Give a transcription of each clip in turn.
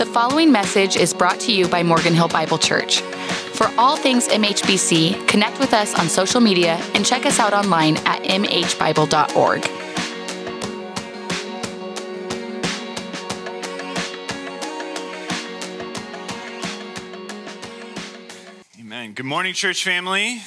The following message is brought to you by Morgan Hill Bible Church. For all things MHBC, connect with us on social media and check us out online at mhbible.org. Amen. Good morning, church family.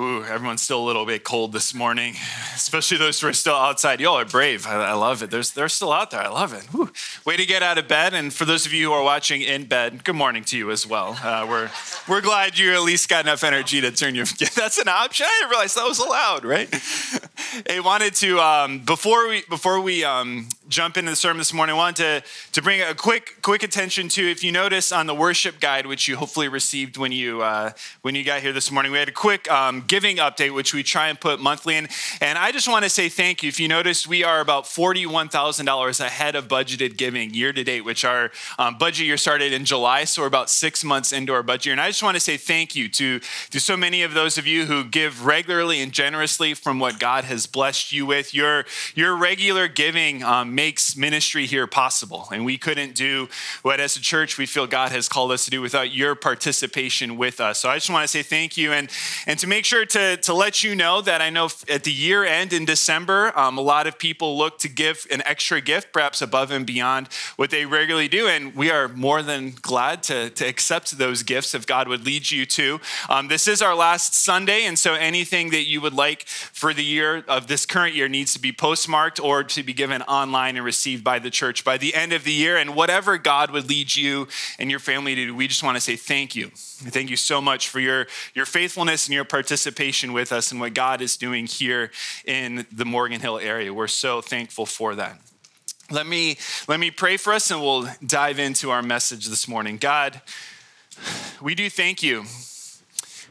Ooh, everyone's still a little bit cold this morning, especially those who are still outside. Y'all are brave. I, I love it. There's, they're still out there. I love it. Whew. Way to get out of bed. And for those of you who are watching in bed, good morning to you as well. Uh, we're, we're glad you at least got enough energy to turn your. That's an option. I didn't realize that was allowed, right? I wanted to um, before we before we um, jump into the sermon this morning. I wanted to to bring a quick quick attention to if you notice on the worship guide, which you hopefully received when you uh, when you got here this morning, we had a quick um, giving update, which we try and put monthly in. And I just want to say thank you. If you noticed, we are about forty one thousand dollars ahead of budgeted giving year to date, which our um, budget year started in July, so we're about six months into our budget year. And I just want to say thank you to to so many of those of you who give regularly and generously from what God has blessed you with. Your your regular giving um, makes ministry here possible, and we couldn't do what as a church we feel God has called us to do without your participation with us. So I just want to say thank you, and and to make sure to to let you know that I know at the year end in December, um, a lot of people look to give an extra gift, perhaps above and beyond what they regularly do, and we are more than glad to to accept those gifts if God would lead you to. Um, this is our last Sunday, and so anything that you would like for the year of this current year needs to be postmarked or to be given online and received by the church by the end of the year. And whatever God would lead you and your family to do, we just want to say thank you. Thank you so much for your, your faithfulness and your participation with us and what God is doing here in the Morgan Hill area. We're so thankful for that. Let me, let me pray for us and we'll dive into our message this morning. God, we do thank you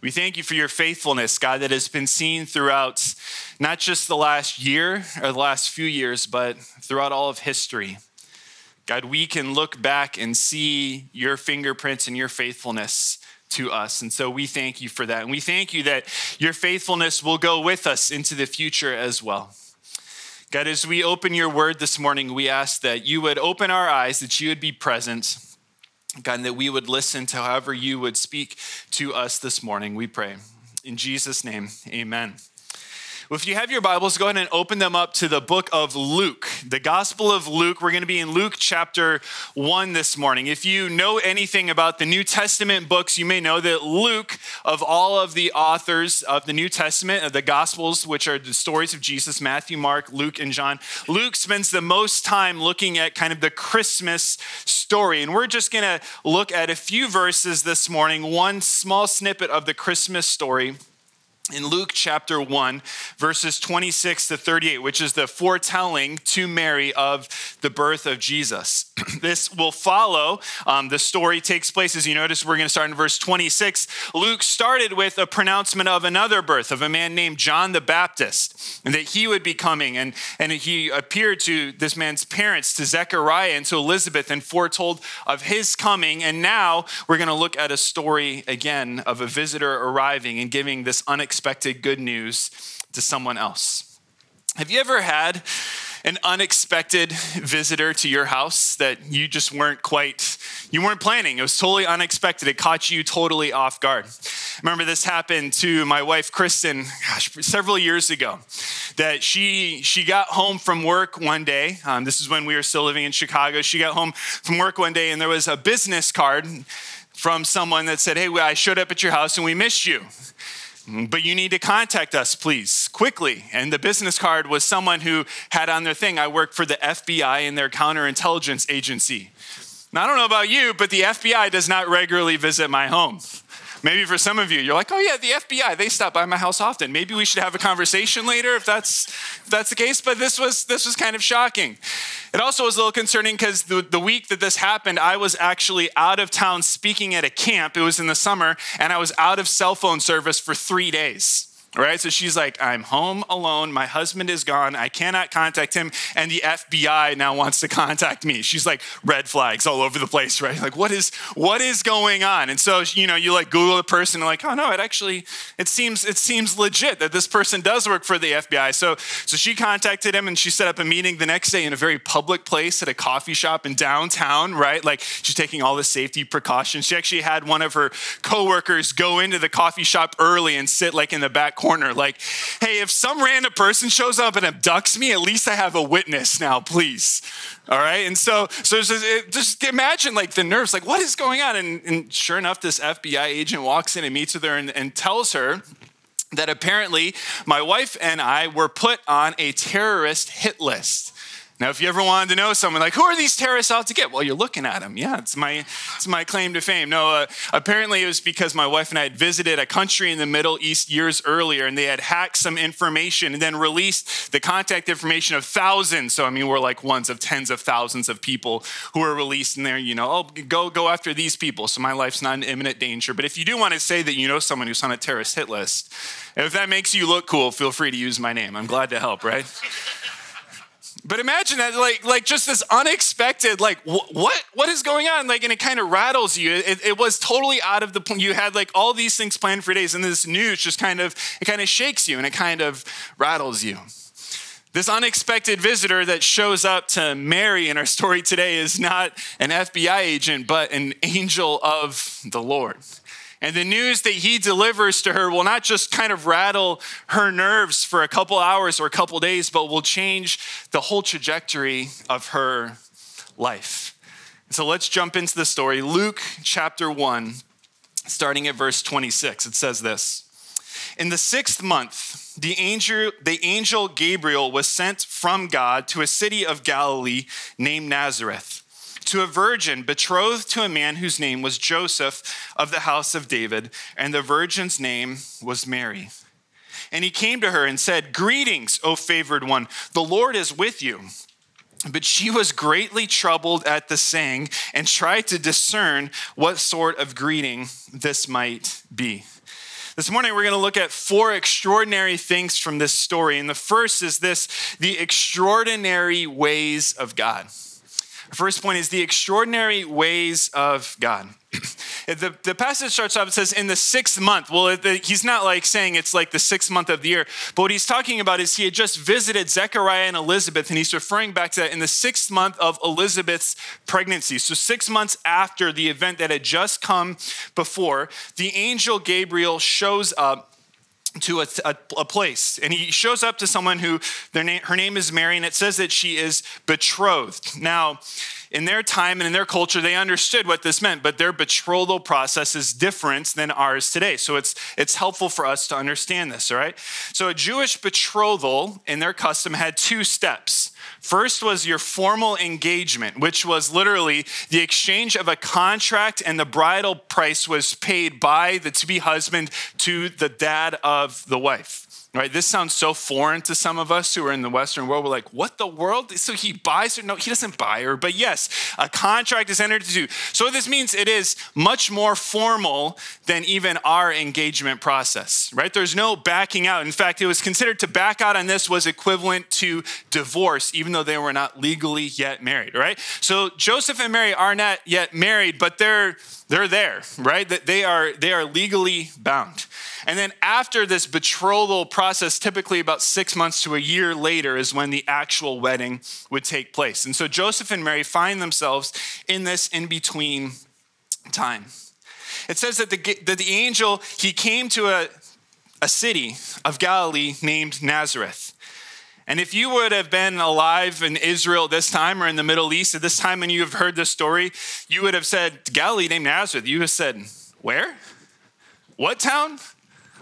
we thank you for your faithfulness, God, that has been seen throughout not just the last year or the last few years, but throughout all of history. God, we can look back and see your fingerprints and your faithfulness to us. And so we thank you for that. And we thank you that your faithfulness will go with us into the future as well. God, as we open your word this morning, we ask that you would open our eyes, that you would be present God, and that we would listen to however you would speak to us this morning, we pray. In Jesus' name, amen. If you have your Bibles, go ahead and open them up to the book of Luke, the Gospel of Luke. We're going to be in Luke chapter 1 this morning. If you know anything about the New Testament books, you may know that Luke, of all of the authors of the New Testament, of the Gospels, which are the stories of Jesus Matthew, Mark, Luke, and John, Luke spends the most time looking at kind of the Christmas story. And we're just going to look at a few verses this morning, one small snippet of the Christmas story in Luke chapter 1, verses 26 to 38, which is the foretelling to Mary of the birth of Jesus. this will follow. Um, the story takes place, as you notice, we're going to start in verse 26. Luke started with a pronouncement of another birth of a man named John the Baptist, and that he would be coming. And, and he appeared to this man's parents, to Zechariah and to Elizabeth, and foretold of his coming. And now we're going to look at a story again of a visitor arriving and giving this unexpected unexpected good news to someone else. Have you ever had an unexpected visitor to your house that you just weren't quite you weren't planning? It was totally unexpected. It caught you totally off guard. Remember this happened to my wife kristen gosh several years ago that she she got home from work one day. Um, this is when we were still living in chicago. She got home from work one day and there was a business card from someone that said hey i showed up at your house and we missed you but you need to contact us, please, quickly. And the business card was someone who had on their thing, I work for the FBI and their counterintelligence agency. Now, I don't know about you, but the FBI does not regularly visit my home. Maybe for some of you, you're like, oh yeah, the FBI, they stop by my house often. Maybe we should have a conversation later if that's if that's the case. But this was this was kind of shocking. It also was a little concerning because the, the week that this happened, I was actually out of town speaking at a camp. It was in the summer, and I was out of cell phone service for three days. Right? So she's like, I'm home alone. My husband is gone. I cannot contact him. And the FBI now wants to contact me. She's like, red flags all over the place, right? Like, what is what is going on? And so, you know, you like Google the person and like, oh no, it actually, it seems, it seems legit that this person does work for the FBI. So, so she contacted him and she set up a meeting the next day in a very public place at a coffee shop in downtown, right? Like she's taking all the safety precautions. She actually had one of her coworkers go into the coffee shop early and sit like in the back corner. Like, hey, if some random person shows up and abducts me, at least I have a witness now, please. All right. And so, so just imagine like the nerves, like what is going on? And, and sure enough, this FBI agent walks in and meets with her and, and tells her that apparently my wife and I were put on a terrorist hit list. Now, if you ever wanted to know someone, like, who are these terrorists out to get? Well, you're looking at them. Yeah, it's my, it's my claim to fame. No, uh, apparently it was because my wife and I had visited a country in the Middle East years earlier, and they had hacked some information and then released the contact information of thousands. So, I mean, we're like ones of tens of thousands of people who were released in there, you know, oh, go, go after these people. So my life's not in imminent danger. But if you do want to say that you know someone who's on a terrorist hit list, if that makes you look cool, feel free to use my name. I'm glad to help, right? But imagine that, like, like just this unexpected, like, wh- what, what is going on? Like, and it kind of rattles you. It, it was totally out of the plan. You had like all these things planned for days, and this news just kind of, it kind of shakes you and it kind of rattles you. This unexpected visitor that shows up to Mary in our story today is not an FBI agent, but an angel of the Lord. And the news that he delivers to her will not just kind of rattle her nerves for a couple hours or a couple days, but will change the whole trajectory of her life. So let's jump into the story. Luke chapter 1, starting at verse 26. It says this In the sixth month, the angel, the angel Gabriel was sent from God to a city of Galilee named Nazareth to a virgin betrothed to a man whose name was Joseph of the house of David, and the virgin's name was Mary. And he came to her and said, Greetings, O favored one, the Lord is with you. But she was greatly troubled at the saying and tried to discern what sort of greeting this might be. This morning, we're going to look at four extraordinary things from this story. And the first is this the extraordinary ways of God. First point is the extraordinary ways of God. the, the passage starts off, it says, in the sixth month. Well, the, he's not like saying it's like the sixth month of the year, but what he's talking about is he had just visited Zechariah and Elizabeth, and he's referring back to that in the sixth month of Elizabeth's pregnancy. So, six months after the event that had just come before, the angel Gabriel shows up to a, a, a, place. And he shows up to someone who their name, her name is mary and it says that she is betrothed. Now in their time and in their culture they understood what this meant but their betrothal process is different than ours today. So it's it's helpful for us to understand this all right? So a jewish betrothal in their custom had two steps. First was your formal engagement, which was literally the exchange of a contract, and the bridal price was paid by the to be husband to the dad of the wife. Right? This sounds so foreign to some of us who are in the Western world. We're like, what the world? So he buys her? No, he doesn't buy her. But yes, a contract is entered into. So this means it is much more formal than even our engagement process, right? There's no backing out. In fact, it was considered to back out on this was equivalent to divorce, even though they were not legally yet married, right? So Joseph and Mary are not yet married, but they're they're there, right? They are they are legally bound. And then after this betrothal process, typically about six months to a year later, is when the actual wedding would take place. And so Joseph and Mary find themselves in this in between time. It says that the, that the angel, he came to a, a city of Galilee named Nazareth. And if you would have been alive in Israel this time or in the Middle East at this time and you have heard this story, you would have said, Galilee named Nazareth. You have said, Where? What town?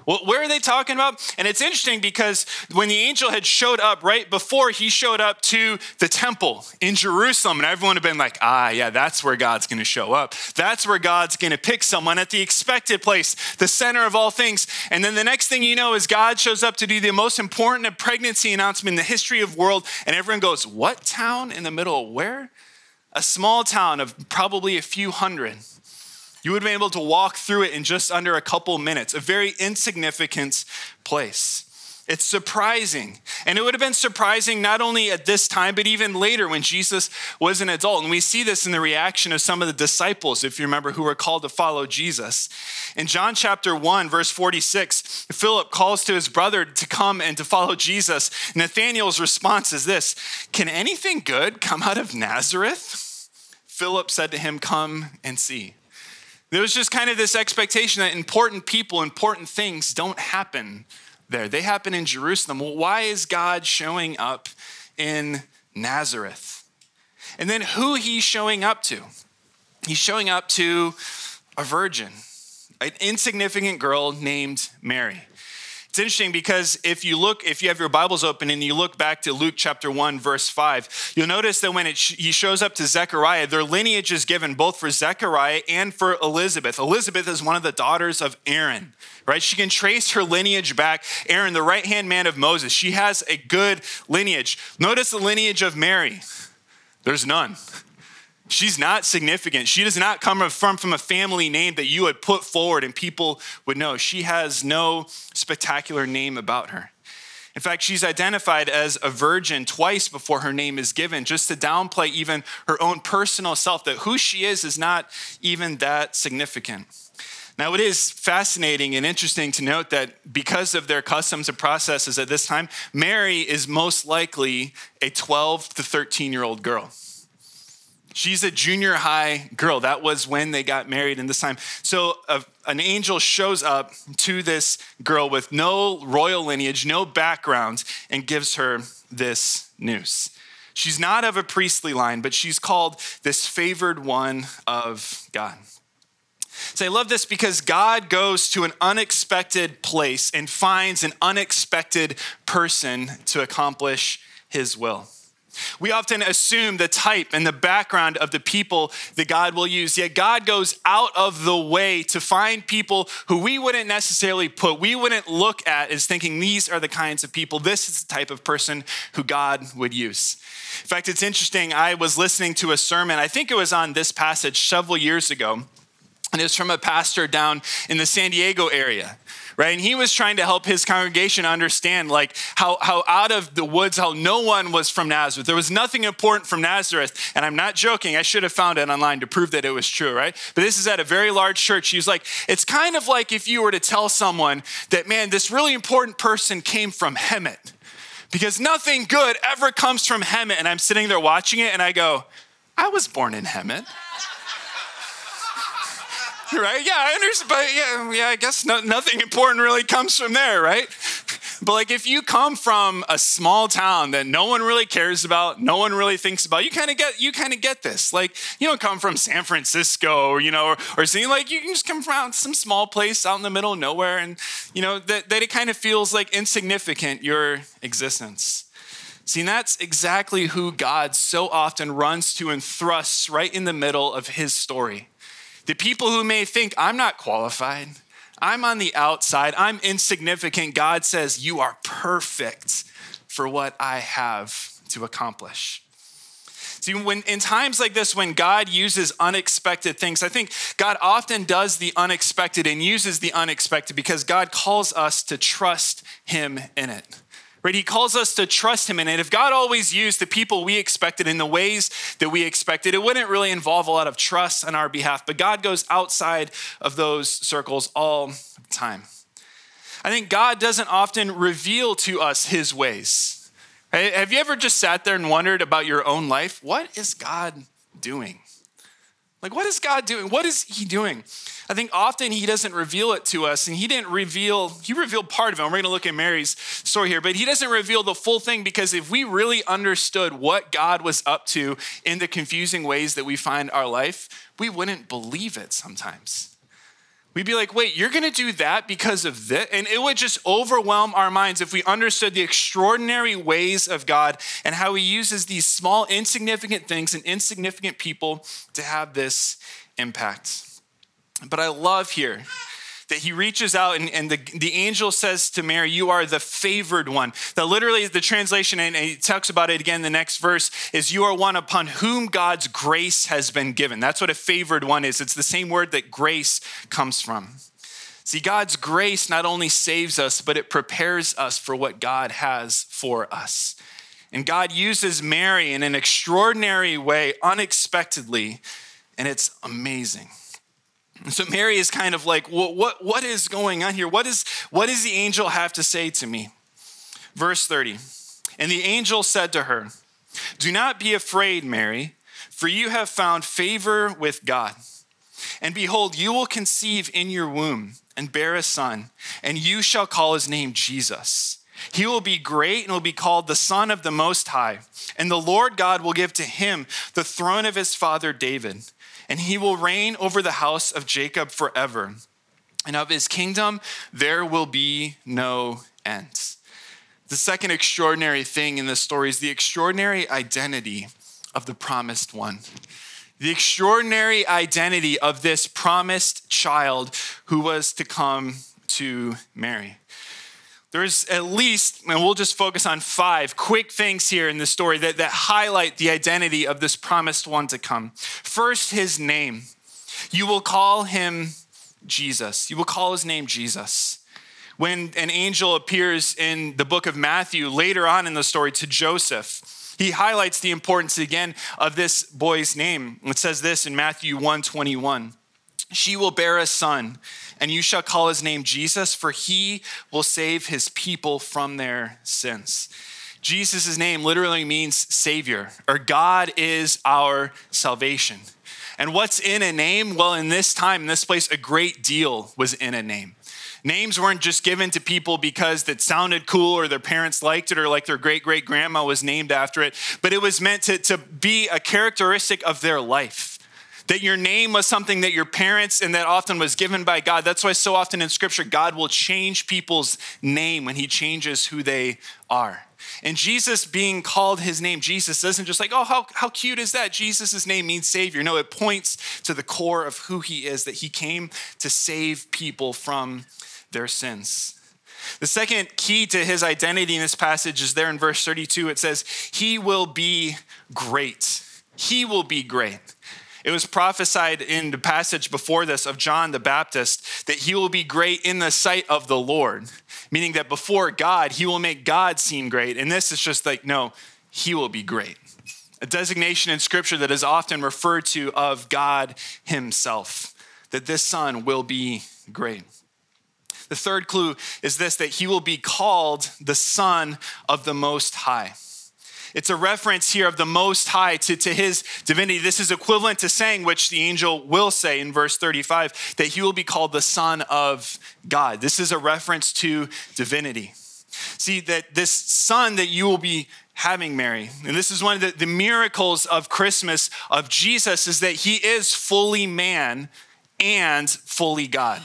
Well, where are they talking about? And it's interesting because when the angel had showed up right before he showed up to the temple in Jerusalem, and everyone had been like, ah, yeah, that's where God's going to show up. That's where God's going to pick someone at the expected place, the center of all things. And then the next thing you know is God shows up to do the most important pregnancy announcement in the history of the world, and everyone goes, what town in the middle? of Where? A small town of probably a few hundred. You would have been able to walk through it in just under a couple minutes, a very insignificant place. It's surprising. And it would have been surprising not only at this time, but even later when Jesus was an adult. And we see this in the reaction of some of the disciples, if you remember, who were called to follow Jesus. In John chapter 1, verse 46, Philip calls to his brother to come and to follow Jesus. Nathanael's response is this Can anything good come out of Nazareth? Philip said to him, Come and see. There was just kind of this expectation that important people, important things don't happen there. They happen in Jerusalem. Well, why is God showing up in Nazareth? And then who he's showing up to? He's showing up to a virgin, an insignificant girl named Mary. It's interesting because if you look, if you have your Bibles open and you look back to Luke chapter 1, verse 5, you'll notice that when sh- he shows up to Zechariah, their lineage is given both for Zechariah and for Elizabeth. Elizabeth is one of the daughters of Aaron, right? She can trace her lineage back. Aaron, the right hand man of Moses, she has a good lineage. Notice the lineage of Mary. There's none. She's not significant. She does not come from, from a family name that you would put forward and people would know. She has no spectacular name about her. In fact, she's identified as a virgin twice before her name is given, just to downplay even her own personal self, that who she is is not even that significant. Now, it is fascinating and interesting to note that because of their customs and processes at this time, Mary is most likely a 12 to 13 year old girl. She's a junior high girl. That was when they got married in this time. So an angel shows up to this girl with no royal lineage, no background, and gives her this news. She's not of a priestly line, but she's called this favored one of God. So I love this because God goes to an unexpected place and finds an unexpected person to accomplish his will. We often assume the type and the background of the people that God will use, yet God goes out of the way to find people who we wouldn't necessarily put, we wouldn't look at as thinking these are the kinds of people, this is the type of person who God would use. In fact, it's interesting. I was listening to a sermon, I think it was on this passage several years ago, and it was from a pastor down in the San Diego area right? And he was trying to help his congregation understand like how, how out of the woods, how no one was from Nazareth. There was nothing important from Nazareth. And I'm not joking. I should have found it online to prove that it was true, right? But this is at a very large church. He was like, it's kind of like if you were to tell someone that, man, this really important person came from Hemet because nothing good ever comes from Hemet. And I'm sitting there watching it and I go, I was born in Hemet. right? Yeah, I understand, but yeah, yeah, I guess no, nothing important really comes from there, right? But like if you come from a small town that no one really cares about, no one really thinks about, you kind of get you kind of get this. Like you don't come from San Francisco, or, you know, or, or seeing like you can just come from some small place out in the middle of nowhere, and you know that, that it kind of feels like insignificant your existence. See, and that's exactly who God so often runs to and thrusts right in the middle of his story. The people who may think, I'm not qualified, I'm on the outside, I'm insignificant, God says, You are perfect for what I have to accomplish. See, when in times like this, when God uses unexpected things, I think God often does the unexpected and uses the unexpected because God calls us to trust Him in it. Right? He calls us to trust him in it. If God always used the people we expected in the ways that we expected, it wouldn't really involve a lot of trust on our behalf. But God goes outside of those circles all the time. I think God doesn't often reveal to us his ways. Right? Have you ever just sat there and wondered about your own life? What is God doing? Like, what is God doing? What is He doing? I think often He doesn't reveal it to us, and He didn't reveal, He revealed part of it. We're going to look at Mary's story here, but He doesn't reveal the full thing because if we really understood what God was up to in the confusing ways that we find our life, we wouldn't believe it sometimes. We'd be like, wait, you're gonna do that because of this? And it would just overwhelm our minds if we understood the extraordinary ways of God and how He uses these small, insignificant things and insignificant people to have this impact. But I love here that he reaches out and, and the, the angel says to Mary, You are the favored one. That literally the translation, and he talks about it again the next verse, is you are one upon whom God's grace has been given. That's what a favored one is. It's the same word that grace comes from. See, God's grace not only saves us, but it prepares us for what God has for us. And God uses Mary in an extraordinary way, unexpectedly, and it's amazing. And so Mary is kind of like, what, what is going on here? What, is, what does the angel have to say to me? Verse 30. And the angel said to her, Do not be afraid, Mary, for you have found favor with God. And behold, you will conceive in your womb and bear a son, and you shall call his name Jesus. He will be great and will be called the Son of the Most High. And the Lord God will give to him the throne of his father David, and he will reign over the house of Jacob forever. And of his kingdom there will be no end. The second extraordinary thing in this story is the extraordinary identity of the promised one. The extraordinary identity of this promised child who was to come to Mary. There's at least, and we'll just focus on five quick things here in the story that, that highlight the identity of this promised one to come. First, his name. You will call him Jesus. You will call his name Jesus. When an angel appears in the book of Matthew later on in the story to Joseph, he highlights the importance again of this boy's name. It says this in Matthew 1 21. She will bear a son and you shall call his name Jesus, for he will save his people from their sins. Jesus' name literally means Savior, or God is our salvation. And what's in a name? Well, in this time, in this place, a great deal was in a name. Names weren't just given to people because it sounded cool or their parents liked it or like their great great grandma was named after it, but it was meant to, to be a characteristic of their life that your name was something that your parents and that often was given by God. That's why so often in scripture, God will change people's name when he changes who they are. And Jesus being called his name, Jesus doesn't just like, oh, how, how cute is that? Jesus' name means Savior. No, it points to the core of who he is, that he came to save people from their sins. The second key to his identity in this passage is there in verse 32. It says, He will be great. He will be great. It was prophesied in the passage before this of John the Baptist that he will be great in the sight of the Lord, meaning that before God, he will make God seem great. And this is just like, no, he will be great. A designation in scripture that is often referred to of God himself, that this son will be great. The third clue is this that he will be called the Son of the Most High. It's a reference here of the Most High to, to his divinity. This is equivalent to saying, which the angel will say in verse 35, that he will be called the Son of God. This is a reference to divinity. See, that this Son that you will be having, Mary, and this is one of the, the miracles of Christmas of Jesus, is that he is fully man and fully God.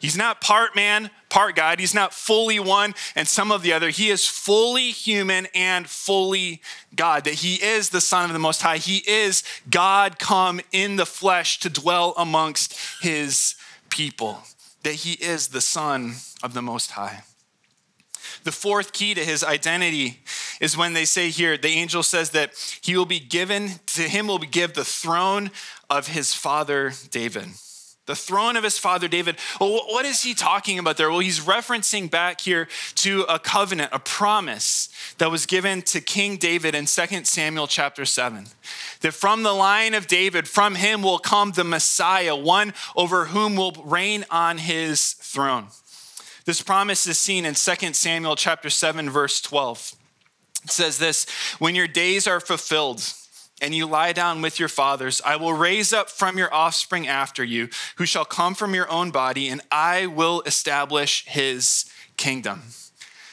He's not part man, part God. He's not fully one and some of the other. He is fully human and fully God, that he is the Son of the Most High. He is God come in the flesh to dwell amongst his people, that he is the Son of the Most High. The fourth key to his identity is when they say here, the angel says that he will be given, to him will be given the throne of his father David the throne of his father David. Well, what is he talking about there? Well, he's referencing back here to a covenant, a promise that was given to King David in 2 Samuel chapter 7. That from the line of David, from him will come the Messiah, one over whom will reign on his throne. This promise is seen in 2 Samuel chapter 7 verse 12. It says this, when your days are fulfilled, and you lie down with your fathers, I will raise up from your offspring after you, who shall come from your own body, and I will establish his kingdom.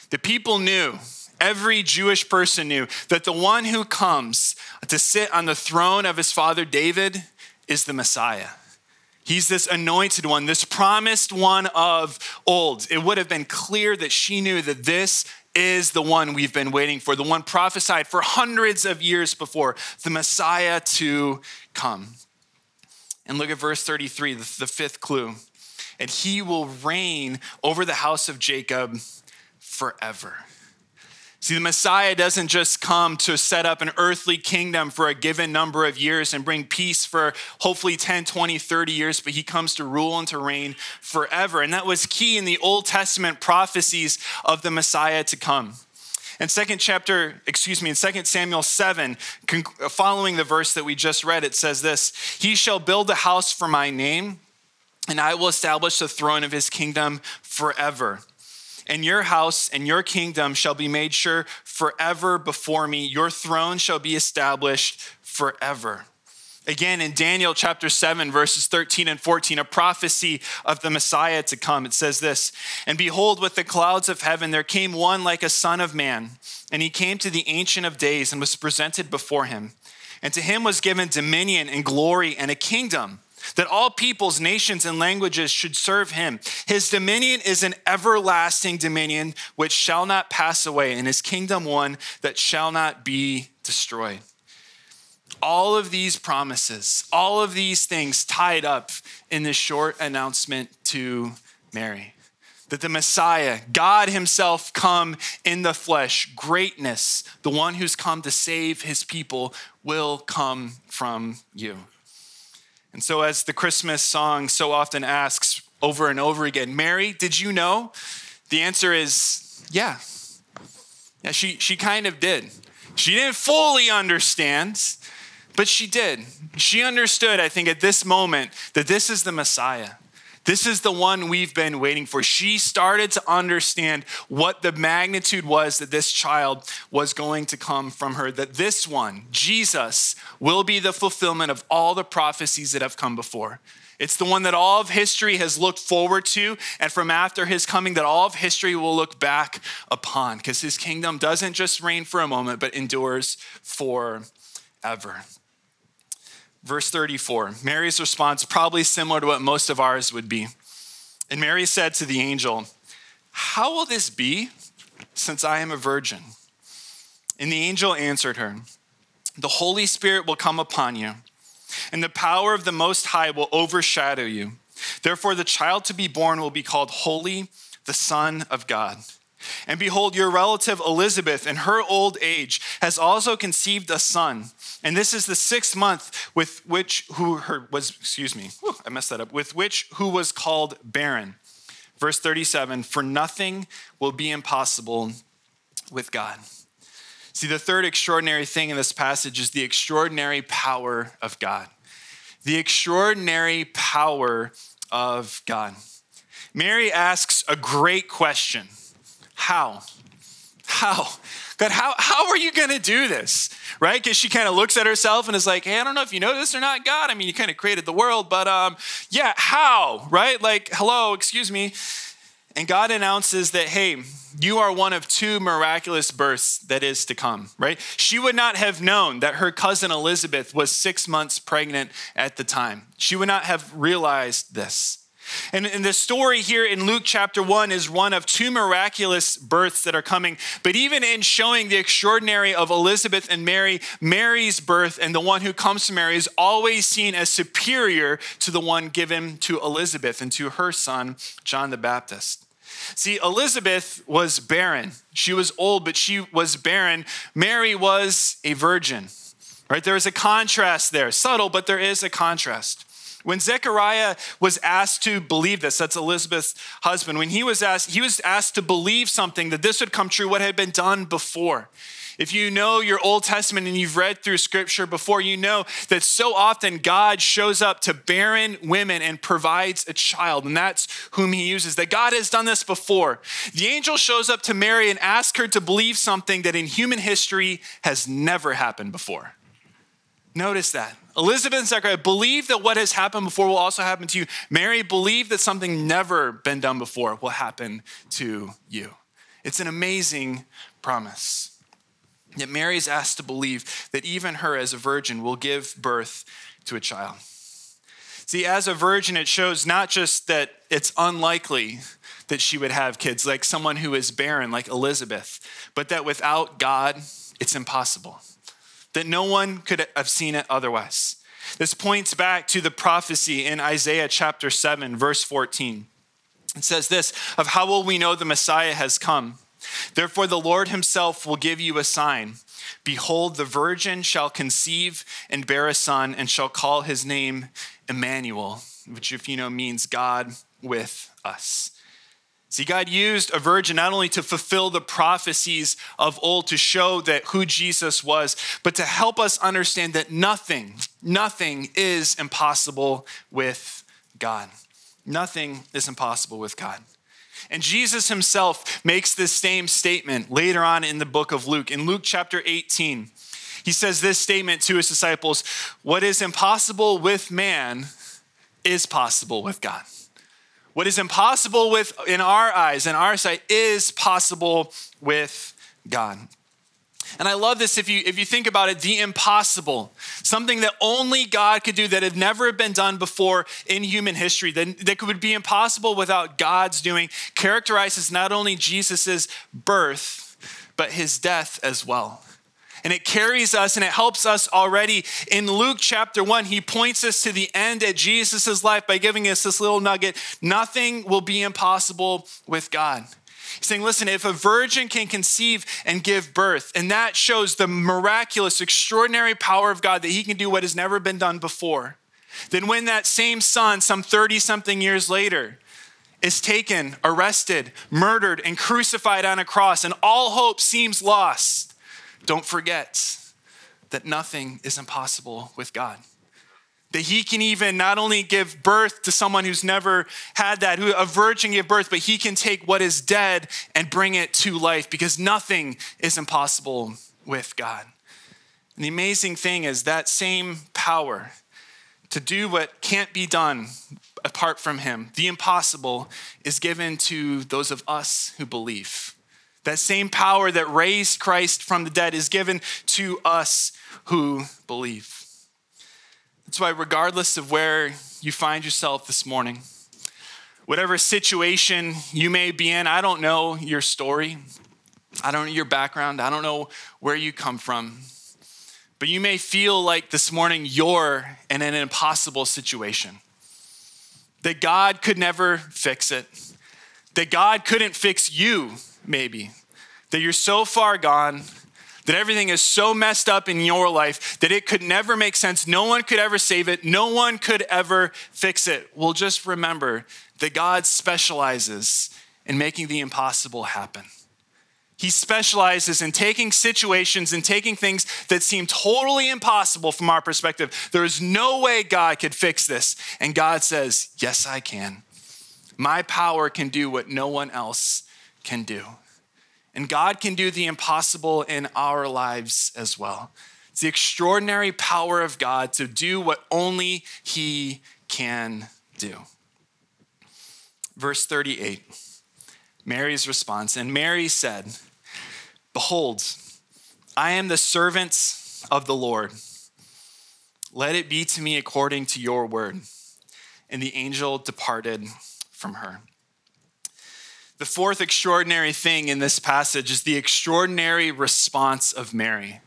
The people knew, every Jewish person knew, that the one who comes to sit on the throne of his father David is the Messiah. He's this anointed one, this promised one of old. It would have been clear that she knew that this is the one we've been waiting for, the one prophesied for hundreds of years before, the Messiah to come. And look at verse 33, the, fifth clue. and he will reign over the house of Jacob forever. See, the Messiah doesn't just come to set up an earthly kingdom for a given number of years and bring peace for hopefully 10, 20, 30 years, but he comes to rule and to reign forever. And that was key in the Old Testament prophecies of the Messiah to come. In second chapter, excuse me, in 2 Samuel 7, following the verse that we just read, it says this He shall build a house for my name, and I will establish the throne of his kingdom forever and your house and your kingdom shall be made sure forever before me. Your throne shall be established forever. Again, in Daniel chapter 7, verses 13 and 14, a prophecy of the Messiah to come, it says this And behold, with the clouds of heaven there came one like a son of man, and he came to the Ancient of Days and was presented before him. And to him was given dominion and glory and a kingdom that all peoples, nations, and languages should serve him. His dominion is an everlasting dominion which shall not pass away, and his kingdom one that shall not be destroyed. All of these promises, all of these things tied up in this short announcement to Mary. That the Messiah, God Himself, come in the flesh, greatness, the one who's come to save His people, will come from you. And so, as the Christmas song so often asks over and over again, Mary, did you know? The answer is yeah. Yeah, she, she kind of did. She didn't fully understand, but she did. She understood, I think, at this moment that this is the Messiah. This is the one we've been waiting for. She started to understand what the magnitude was that this child was going to come from her, that this one, Jesus, will be the fulfillment of all the prophecies that have come before. It's the one that all of history has looked forward to, and from after his coming, that all of history will look back upon, because his kingdom doesn't just reign for a moment, but endures forever. Verse 34, Mary's response, probably similar to what most of ours would be. And Mary said to the angel, How will this be since I am a virgin? And the angel answered her, The Holy Spirit will come upon you, and the power of the Most High will overshadow you. Therefore, the child to be born will be called Holy, the Son of God. And behold, your relative Elizabeth, in her old age, has also conceived a son. And this is the sixth month with which who her was, excuse me, I messed that up, with which who was called barren. Verse 37 For nothing will be impossible with God. See, the third extraordinary thing in this passage is the extraordinary power of God. The extraordinary power of God. Mary asks a great question how? How? God, how, how are you going to do this? Right? Because she kind of looks at herself and is like, hey, I don't know if you know this or not, God. I mean, you kind of created the world, but um, yeah, how? Right? Like, hello, excuse me. And God announces that, hey, you are one of two miraculous births that is to come, right? She would not have known that her cousin Elizabeth was six months pregnant at the time. She would not have realized this. And, and the story here in Luke chapter 1 is one of two miraculous births that are coming. But even in showing the extraordinary of Elizabeth and Mary, Mary's birth and the one who comes to Mary is always seen as superior to the one given to Elizabeth and to her son, John the Baptist. See, Elizabeth was barren. She was old, but she was barren. Mary was a virgin. Right? There is a contrast there, subtle, but there is a contrast. When Zechariah was asked to believe this, that's Elizabeth's husband, when he was asked, he was asked to believe something that this would come true, what had been done before. If you know your Old Testament and you've read through scripture before, you know that so often God shows up to barren women and provides a child, and that's whom he uses. That God has done this before. The angel shows up to Mary and asks her to believe something that in human history has never happened before. Notice that. Elizabeth and Zechariah believe that what has happened before will also happen to you. Mary believed that something never been done before will happen to you. It's an amazing promise. Yet Mary is asked to believe that even her, as a virgin, will give birth to a child. See, as a virgin, it shows not just that it's unlikely that she would have kids, like someone who is barren, like Elizabeth, but that without God, it's impossible that no one could have seen it otherwise. This points back to the prophecy in Isaiah chapter 7, verse 14. It says this of how will we know the Messiah has come? Therefore, the Lord himself will give you a sign. Behold, the virgin shall conceive and bear a son, and shall call his name Emmanuel, which, if you know, means God with us. See, God used a virgin not only to fulfill the prophecies of old to show that who Jesus was, but to help us understand that nothing, nothing is impossible with God. Nothing is impossible with God. And Jesus himself makes this same statement later on in the book of Luke. In Luke chapter 18, he says this statement to his disciples What is impossible with man is possible with God. What is impossible with in our eyes, in our sight, is possible with God. And I love this if you if you think about it, the impossible, something that only God could do that had never been done before in human history, that, that would be impossible without God's doing, characterizes not only Jesus' birth, but his death as well. And it carries us and it helps us already. In Luke chapter 1, he points us to the end at Jesus' life by giving us this little nugget nothing will be impossible with God. He's saying, listen, if a virgin can conceive and give birth, and that shows the miraculous, extraordinary power of God that he can do what has never been done before, then when that same son, some 30 something years later, is taken, arrested, murdered, and crucified on a cross, and all hope seems lost, don't forget that nothing is impossible with God. That he can even not only give birth to someone who's never had that, who a virgin give birth, but he can take what is dead and bring it to life because nothing is impossible with God. And the amazing thing is that same power to do what can't be done apart from him, the impossible, is given to those of us who believe. That same power that raised Christ from the dead is given to us who believe. That's why, regardless of where you find yourself this morning, whatever situation you may be in, I don't know your story, I don't know your background, I don't know where you come from, but you may feel like this morning you're in an impossible situation. That God could never fix it, that God couldn't fix you maybe. That you're so far gone, that everything is so messed up in your life that it could never make sense. No one could ever save it, no one could ever fix it. Well, just remember that God specializes in making the impossible happen. He specializes in taking situations and taking things that seem totally impossible from our perspective. There is no way God could fix this. And God says, Yes, I can. My power can do what no one else can do. And God can do the impossible in our lives as well. It's the extraordinary power of God to do what only He can do. Verse 38, Mary's response. And Mary said, Behold, I am the servant of the Lord. Let it be to me according to your word. And the angel departed from her. The fourth extraordinary thing in this passage is the extraordinary response of Mary.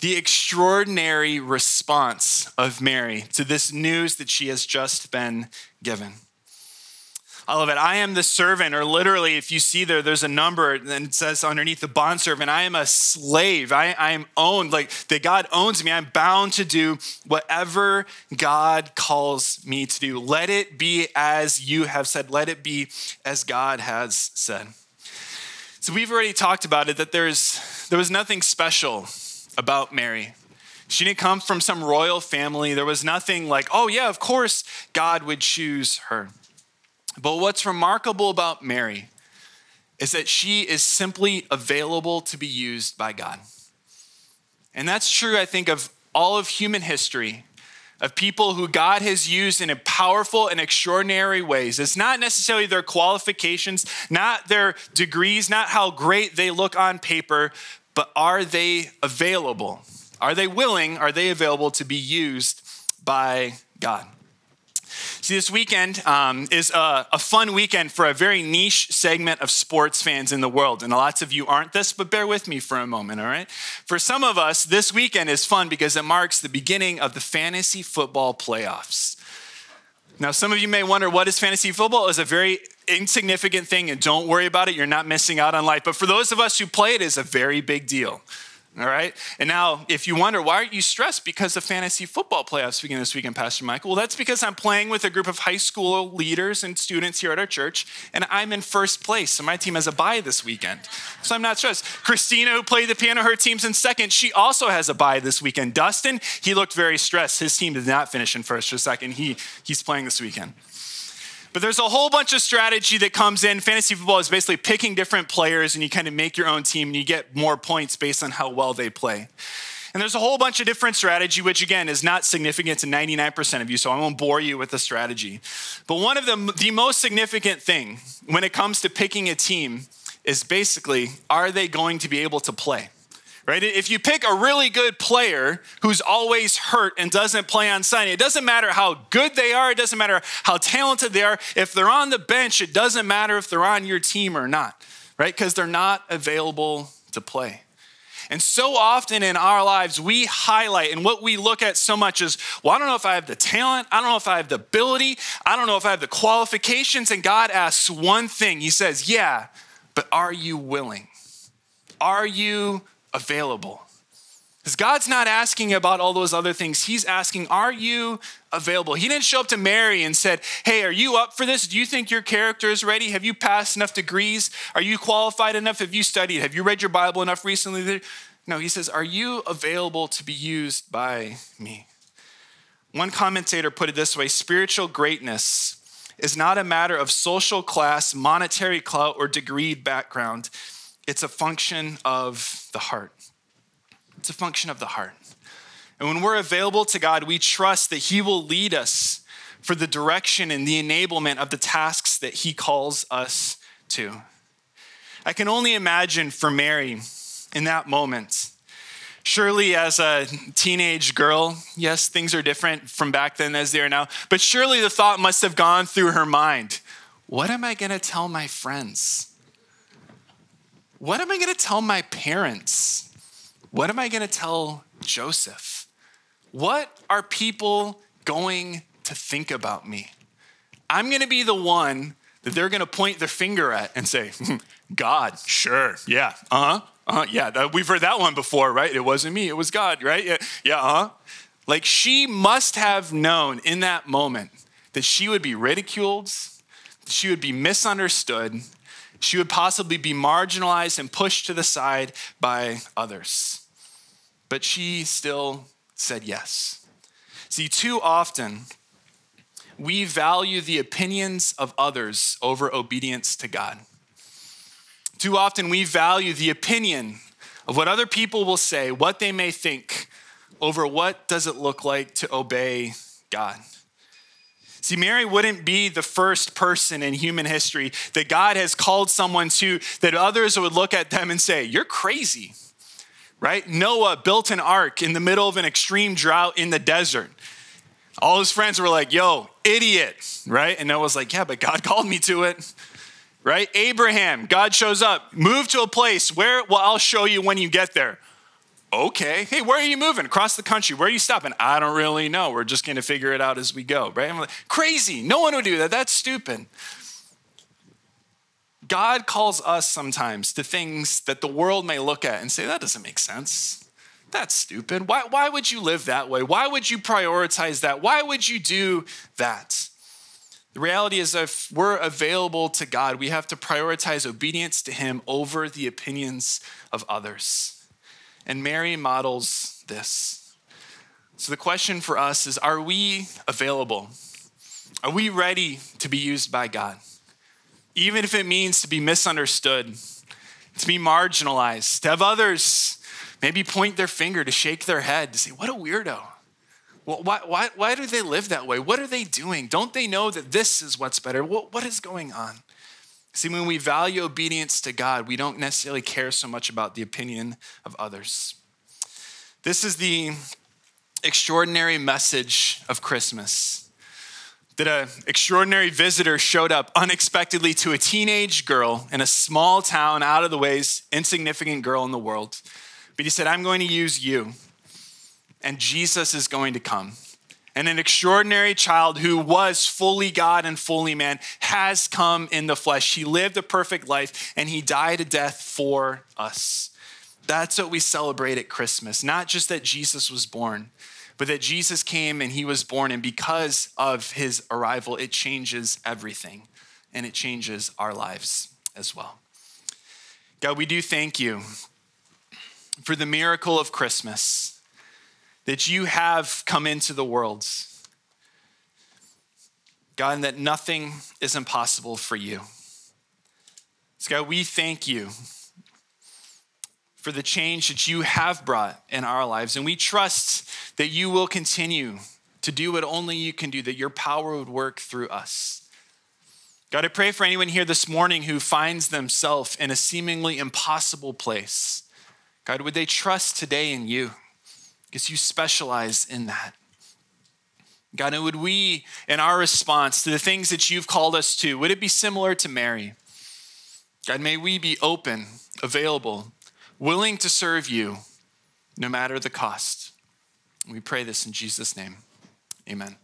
The extraordinary response of Mary to this news that she has just been given. I love it. I am the servant, or literally, if you see there, there's a number and it says underneath the bond servant, I am a slave. I, I am owned, like that God owns me. I'm bound to do whatever God calls me to do. Let it be as you have said, let it be as God has said. So we've already talked about it that there's there was nothing special about Mary. She didn't come from some royal family. There was nothing like, oh, yeah, of course God would choose her. But what's remarkable about Mary is that she is simply available to be used by God. And that's true, I think, of all of human history, of people who God has used in powerful and extraordinary ways. It's not necessarily their qualifications, not their degrees, not how great they look on paper, but are they available? Are they willing? Are they available to be used by God? See, this weekend um, is a, a, fun weekend for a very niche segment of sports fans in the world. And lots of you aren't this, but bear with me for a moment, all right? For some of us, this weekend is fun because it marks the beginning of the fantasy football playoffs. Now, some of you may wonder what is fantasy football? It's a very insignificant thing and don't worry about it. You're not missing out on life. But for those of us who play it, is a very big deal. All right. And now, if you wonder, why aren't you stressed because the fantasy football playoffs beginning this weekend, Pastor Michael? Well, that's because I'm playing with a group of high school leaders and students here at our church, and I'm in first place. So my team has a bye this weekend. So I'm not stressed. Christina, who played the piano, her team's in second. She also has a bye this weekend. Dustin, he looked very stressed. His team did not finish in first or second. He, he's playing this weekend. But there's a whole bunch of strategy that comes in. Fantasy football is basically picking different players and you kind of make your own team and you get more points based on how well they play. And there's a whole bunch of different strategy, which again is not significant to 99% of you, so I won't bore you with the strategy. But one of the, the most significant thing when it comes to picking a team is basically, are they going to be able to play? Right? If you pick a really good player who's always hurt and doesn't play on Sunday, it doesn't matter how good they are, it doesn't matter how talented they are. If they're on the bench, it doesn't matter if they're on your team or not, right? Because they're not available to play. And so often in our lives, we highlight and what we look at so much is, well, I don't know if I have the talent. I don't know if I have the ability. I don't know if I have the qualifications. And God asks one thing He says, Yeah, but are you willing? Are you available. Because God's not asking about all those other things. He's asking, Are you available? He didn't show up to Mary and said, Hey, are you up for this? Do you think your character is ready? Have you passed enough degrees? Are you qualified enough? Have you studied? Have you read your Bible enough recently? No, he says, Are you available to be used by me? One commentator put it this way spiritual greatness is not a matter of social class, monetary clout, or degree background. It's a function of the heart. It's a function of the heart. And when we're available to God, we trust that He will lead us for the direction and the enablement of the tasks that He calls us to. I can only imagine for Mary in that moment. Surely, as a teenage girl, yes, things are different from back then as they are now, but surely the thought must have gone through her mind what am I going to tell my friends? What am I going to tell my parents? What am I going to tell Joseph? What are people going to think about me? I'm going to be the one that they're going to point their finger at and say, hmm, God, sure, yeah, uh huh, uh-huh, yeah, that, we've heard that one before, right? It wasn't me, it was God, right? Yeah, yeah, uh huh. Like she must have known in that moment that she would be ridiculed, that she would be misunderstood, she would possibly be marginalized and pushed to the side by others. But she still said yes. See, too often, we value the opinions of others over obedience to God. Too often, we value the opinion of what other people will say, what they may think, over what does it look like to obey God. See, Mary wouldn't be the first person in human history that God has called someone to that others would look at them and say, You're crazy, right? Noah built an ark in the middle of an extreme drought in the desert. All his friends were like, Yo, idiot, right? And Noah's like, Yeah, but God called me to it right? Abraham, God shows up, move to a place where, well, I'll show you when you get there okay, hey, where are you moving? Across the country. Where are you stopping? I don't really know. We're just going to figure it out as we go, right? I'm like, crazy. No one would do that. That's stupid. God calls us sometimes to things that the world may look at and say, that doesn't make sense. That's stupid. Why, why would you live that way? Why would you prioritize that? Why would you do that? The reality is, if we're available to God, we have to prioritize obedience to Him over the opinions of others. And Mary models this. So the question for us is are we available? Are we ready to be used by God? Even if it means to be misunderstood, to be marginalized, to have others maybe point their finger, to shake their head, to say, What a weirdo. Why, why, why do they live that way? What are they doing? Don't they know that this is what's better? what, what is going on? See, when we value obedience to God, we don't necessarily care so much about the opinion of others. This is the extraordinary message of Christmas that an extraordinary visitor showed up unexpectedly to a teenage girl in a small town, out of the ways, insignificant girl in the world. But he said, I'm going to use you, and Jesus is going to come. And an extraordinary child who was fully God and fully man has come in the flesh. He lived a perfect life and he died a death for us. That's what we celebrate at Christmas. Not just that Jesus was born, but that Jesus came and he was born. And because of his arrival, it changes everything and it changes our lives as well. God, we do thank you for the miracle of Christmas that you have come into the world. God, and that nothing is impossible for you. So, God, we thank you for the change that you have brought in our lives. And we trust that you will continue to do what only you can do, that your power would work through us. God, I pray for anyone here this morning who finds themselves in a seemingly impossible place. God, would they trust today in you? Because you specialize in that. God, and would we, in our response to the things that you've called us to, would it be similar to Mary? God, may we be open, available, willing to serve you no matter the cost. We pray this in Jesus' name. Amen.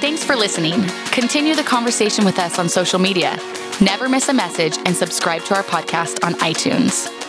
Thanks for listening. Continue the conversation with us on social media. Never miss a message and subscribe to our podcast on iTunes.